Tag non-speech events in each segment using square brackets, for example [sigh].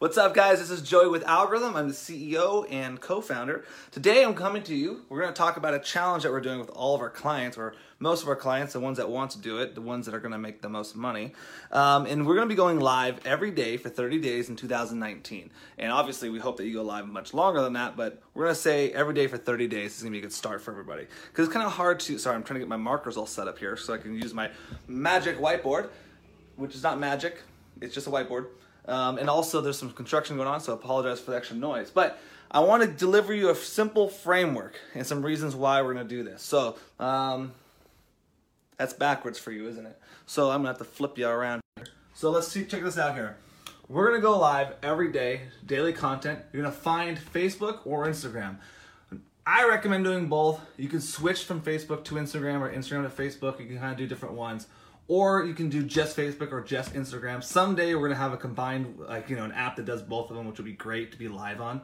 What's up, guys? This is Joey with Algorithm. I'm the CEO and co founder. Today, I'm coming to you. We're going to talk about a challenge that we're doing with all of our clients, or most of our clients, the ones that want to do it, the ones that are going to make the most money. Um, and we're going to be going live every day for 30 days in 2019. And obviously, we hope that you go live much longer than that, but we're going to say every day for 30 days is going to be a good start for everybody. Because it's kind of hard to. Sorry, I'm trying to get my markers all set up here so I can use my magic whiteboard, which is not magic, it's just a whiteboard. Um, and also, there's some construction going on, so I apologize for the extra noise. But I want to deliver you a simple framework and some reasons why we're going to do this. So, um, that's backwards for you, isn't it? So, I'm going to have to flip you around. So, let's see, check this out here. We're going to go live every day, daily content. You're going to find Facebook or Instagram. I recommend doing both. You can switch from Facebook to Instagram or Instagram to Facebook. You can kind of do different ones or you can do just Facebook or just Instagram. Someday we're gonna have a combined, like you know, an app that does both of them, which would be great to be live on.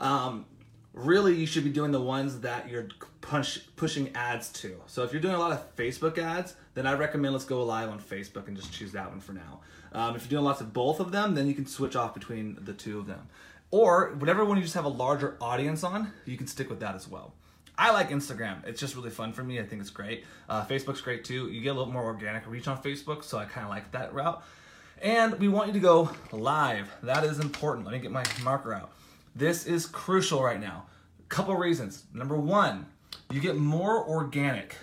Um, really, you should be doing the ones that you're push, pushing ads to. So if you're doing a lot of Facebook ads, then I recommend let's go live on Facebook and just choose that one for now. Um, if you're doing lots of both of them, then you can switch off between the two of them. Or whatever one you just have a larger audience on, you can stick with that as well. I like Instagram. It's just really fun for me. I think it's great. Uh, Facebook's great too. You get a little more organic reach on Facebook, so I kind of like that route. And we want you to go live. That is important. Let me get my marker out. This is crucial right now. A couple reasons. Number one, you get more organic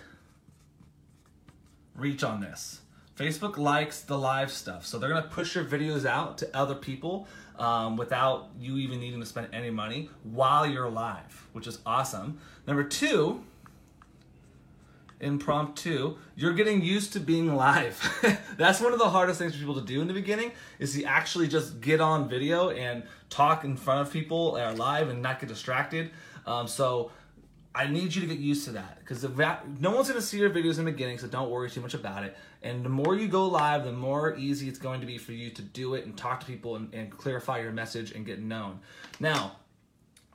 reach on this. Facebook likes the live stuff, so they're gonna push your videos out to other people um, without you even needing to spend any money while you're live, which is awesome. Number two, impromptu, you're getting used to being live. [laughs] That's one of the hardest things for people to do in the beginning is to actually just get on video and talk in front of people or live and not get distracted. Um, so I need you to get used to that because no one's going to see your videos in the beginning, so don't worry too much about it. And the more you go live, the more easy it's going to be for you to do it and talk to people and, and clarify your message and get known. Now,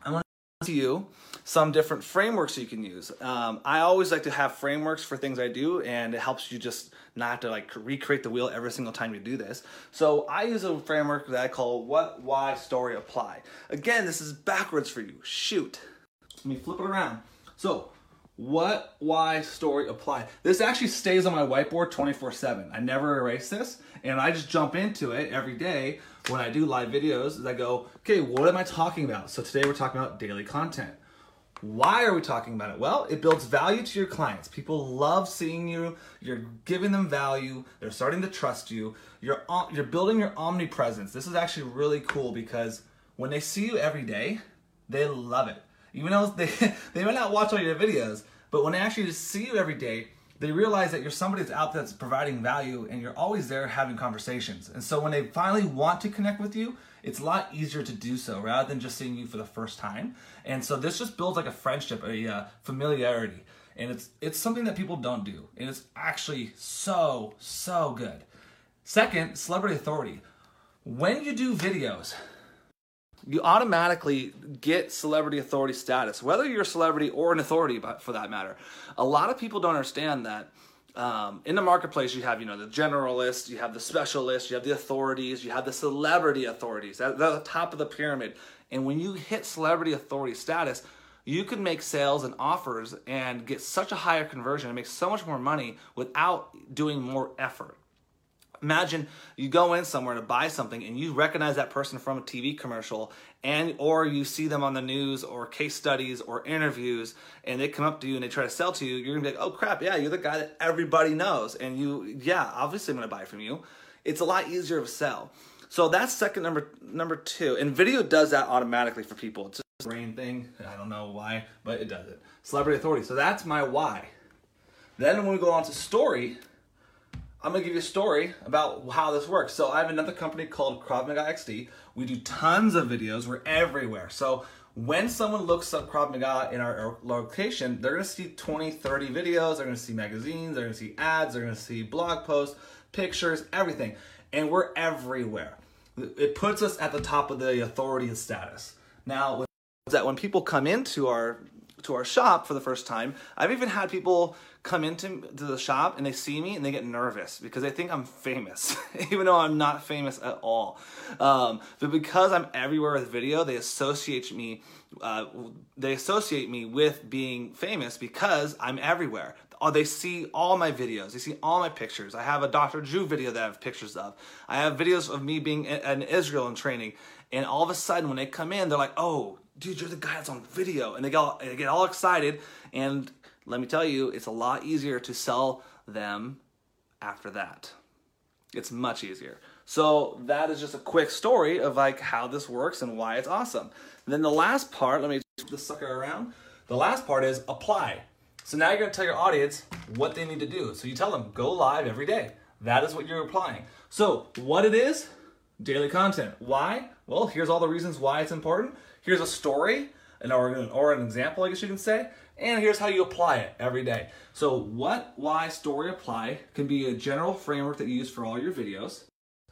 I want to you some different frameworks you can use. Um, I always like to have frameworks for things I do, and it helps you just not to like recreate the wheel every single time you do this. So I use a framework that I call What, Why, Story, Apply. Again, this is backwards for you. Shoot. Let me flip it around. So, what, why, story, apply. This actually stays on my whiteboard 24 7. I never erase this, and I just jump into it every day when I do live videos. Is I go, okay, what am I talking about? So, today we're talking about daily content. Why are we talking about it? Well, it builds value to your clients. People love seeing you. You're giving them value. They're starting to trust you. You're you're building your omnipresence. This is actually really cool because when they see you every day, they love it. Even though they, [laughs] they may not watch all your videos, but when they actually see you every day, they realize that you're somebody that's out there that's providing value and you're always there having conversations. And so when they finally want to connect with you, it's a lot easier to do so rather than just seeing you for the first time. And so this just builds like a friendship, a uh, familiarity. And it's it's something that people don't do. And it's actually so so good. Second, celebrity authority. When you do videos, you automatically get celebrity authority status, whether you're a celebrity or an authority for that matter. A lot of people don't understand that. Um, in the marketplace, you have you know the generalists, you have the specialists, you have the authorities, you have the celebrity authorities. That's the top of the pyramid. And when you hit celebrity authority status, you can make sales and offers and get such a higher conversion and make so much more money without doing more effort. Imagine you go in somewhere to buy something and you recognize that person from a TV commercial and or you see them on the news or case studies or interviews and they come up to you and they try to sell to you, you're gonna be like, oh crap, yeah, you're the guy that everybody knows. And you, yeah, obviously I'm gonna buy from you. It's a lot easier to sell. So that's second number number two. And video does that automatically for people. It's a brain thing. I don't know why, but it does it. Celebrity authority. So that's my why. Then when we go on to story, I'm gonna give you a story about how this works. So I have another company called Krav Maga XD. We do tons of videos. We're everywhere. So when someone looks up Krav Maga in our location, they're gonna see 20, 30 videos. They're gonna see magazines. They're gonna see ads. They're gonna see blog posts, pictures, everything. And we're everywhere. It puts us at the top of the authority and status. Now, that when people come into our to our shop for the first time, I've even had people come into to the shop and they see me and they get nervous because they think I'm famous, [laughs] even though I'm not famous at all. Um, but because I'm everywhere with video, they associate me. Uh, they associate me with being famous because I'm everywhere. Oh, they see all my videos. They see all my pictures. I have a Dr. Drew video that I have pictures of. I have videos of me being in Israel and training. And all of a sudden, when they come in, they're like, "Oh, dude, you're the guy that's on video," and they get all, they get all excited. And let me tell you, it's a lot easier to sell them after that. It's much easier. So that is just a quick story of like how this works and why it's awesome. And then the last part, let me the sucker around. The last part is apply. So now you're to tell your audience what they need to do. So you tell them go live every day. That is what you're applying. So what it is, daily content. Why? Well, here's all the reasons why it's important. Here's a story, an or an example, I guess you can say. And here's how you apply it every day. So what, why, story, apply can be a general framework that you use for all your videos.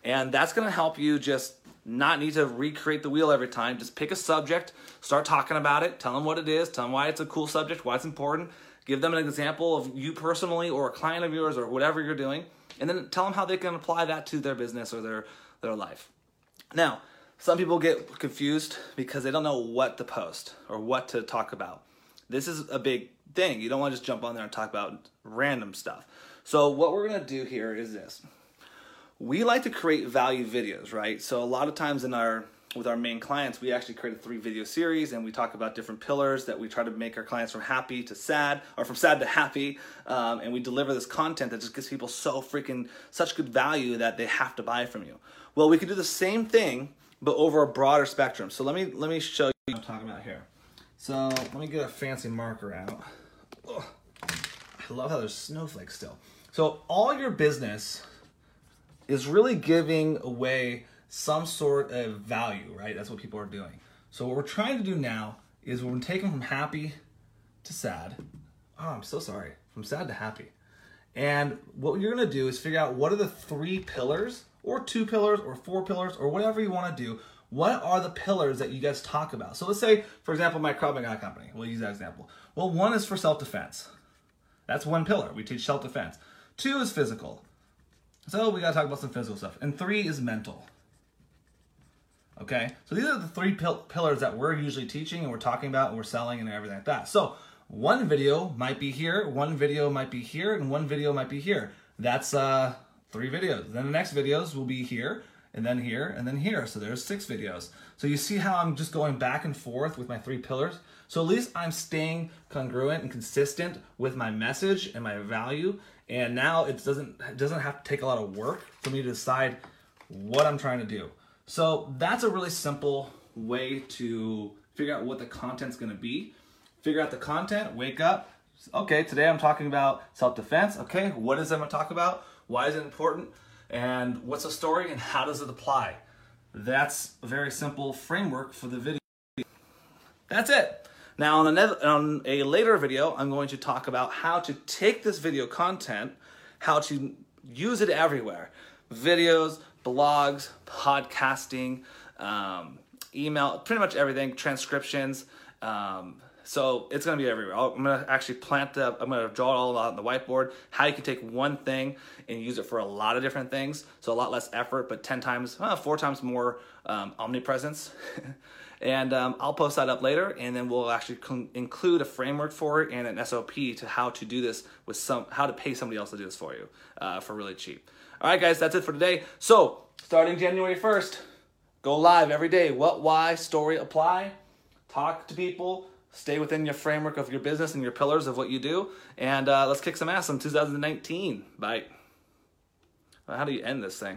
And that's to help you just not need to recreate the wheel every time. Just pick a subject, start talking about it, tell them what it is, tell them why it's a cool subject, why it's important. Give them an example of you personally or a client of yours or whatever you're doing, and then tell them how they can apply that to their business or their, their life. Now, some people get confused because they don't know what to post or what to talk about. This is a big thing. You don't want to just jump on there and talk about random stuff. So, what we're going to do here is this. We like to create value videos, right? So, a lot of times in our with our main clients, we actually create a three video series and we talk about different pillars that we try to make our clients from happy to sad or from sad to happy. Um, and we deliver this content that just gives people so freaking such good value that they have to buy from you. Well, we can do the same thing, but over a broader spectrum. So let me let me show you what I'm talking about here. So let me get a fancy marker out. Ugh. I love how there's snowflakes still. So all your business is really giving away some sort of value, right? That's what people are doing. So what we're trying to do now is we're taking from happy to sad. Oh, I'm so sorry. From sad to happy. And what you're gonna do is figure out what are the three pillars, or two pillars, or four pillars, or whatever you wanna do what are the pillars that you guys talk about? So let's say, for example, my Krav Maga company. We'll use that example. Well, one is for self-defense. That's one pillar. We teach self-defense. Two is physical. So we got to talk about some physical stuff. And three is mental. Okay? So these are the three pil- pillars that we're usually teaching and we're talking about and we're selling and everything like that. So one video might be here, one video might be here, and one video might be here. That's uh, three videos. Then the next videos will be here, and then here, and then here. So there's six videos. So you see how I'm just going back and forth with my three pillars? So at least I'm staying congruent and consistent with my message and my value. And now it doesn't it doesn't have to take a lot of work for me to decide what I'm trying to do. So that's a really simple way to figure out what the content's gonna be. Figure out the content, wake up. Okay, today I'm talking about self-defense. Okay, what is I'm gonna talk about? Why is it important? And what's the story and how does it apply. That's a very simple framework for the video. That's it. Now on, another, on a later video, I'm going to talk about how to take this video content, how to use it everywhere. Videos, blogs, podcasting, um, email, pretty much everything, transcriptions, um, so it's to be everywhere. i am to actually plant the, I'm to draw it all out on the whiteboard, how you can take one thing and use it for a lot of different things. So a lot less effort, but 10 times, uh, four times more um, omnipresence. [laughs] and um, I'll post that up later, and then we'll actually con- include a framework for it and an SOP to how to do this with some, how to pay somebody else to do this for you uh, for really cheap. All right, guys, that's it for today. So starting January 1st, go live every day. What, why, story, apply, talk to people stay within your framework of your business and your pillars of what you do. And uh, let's kick some ass in 2019. Bye. How do you end this thing?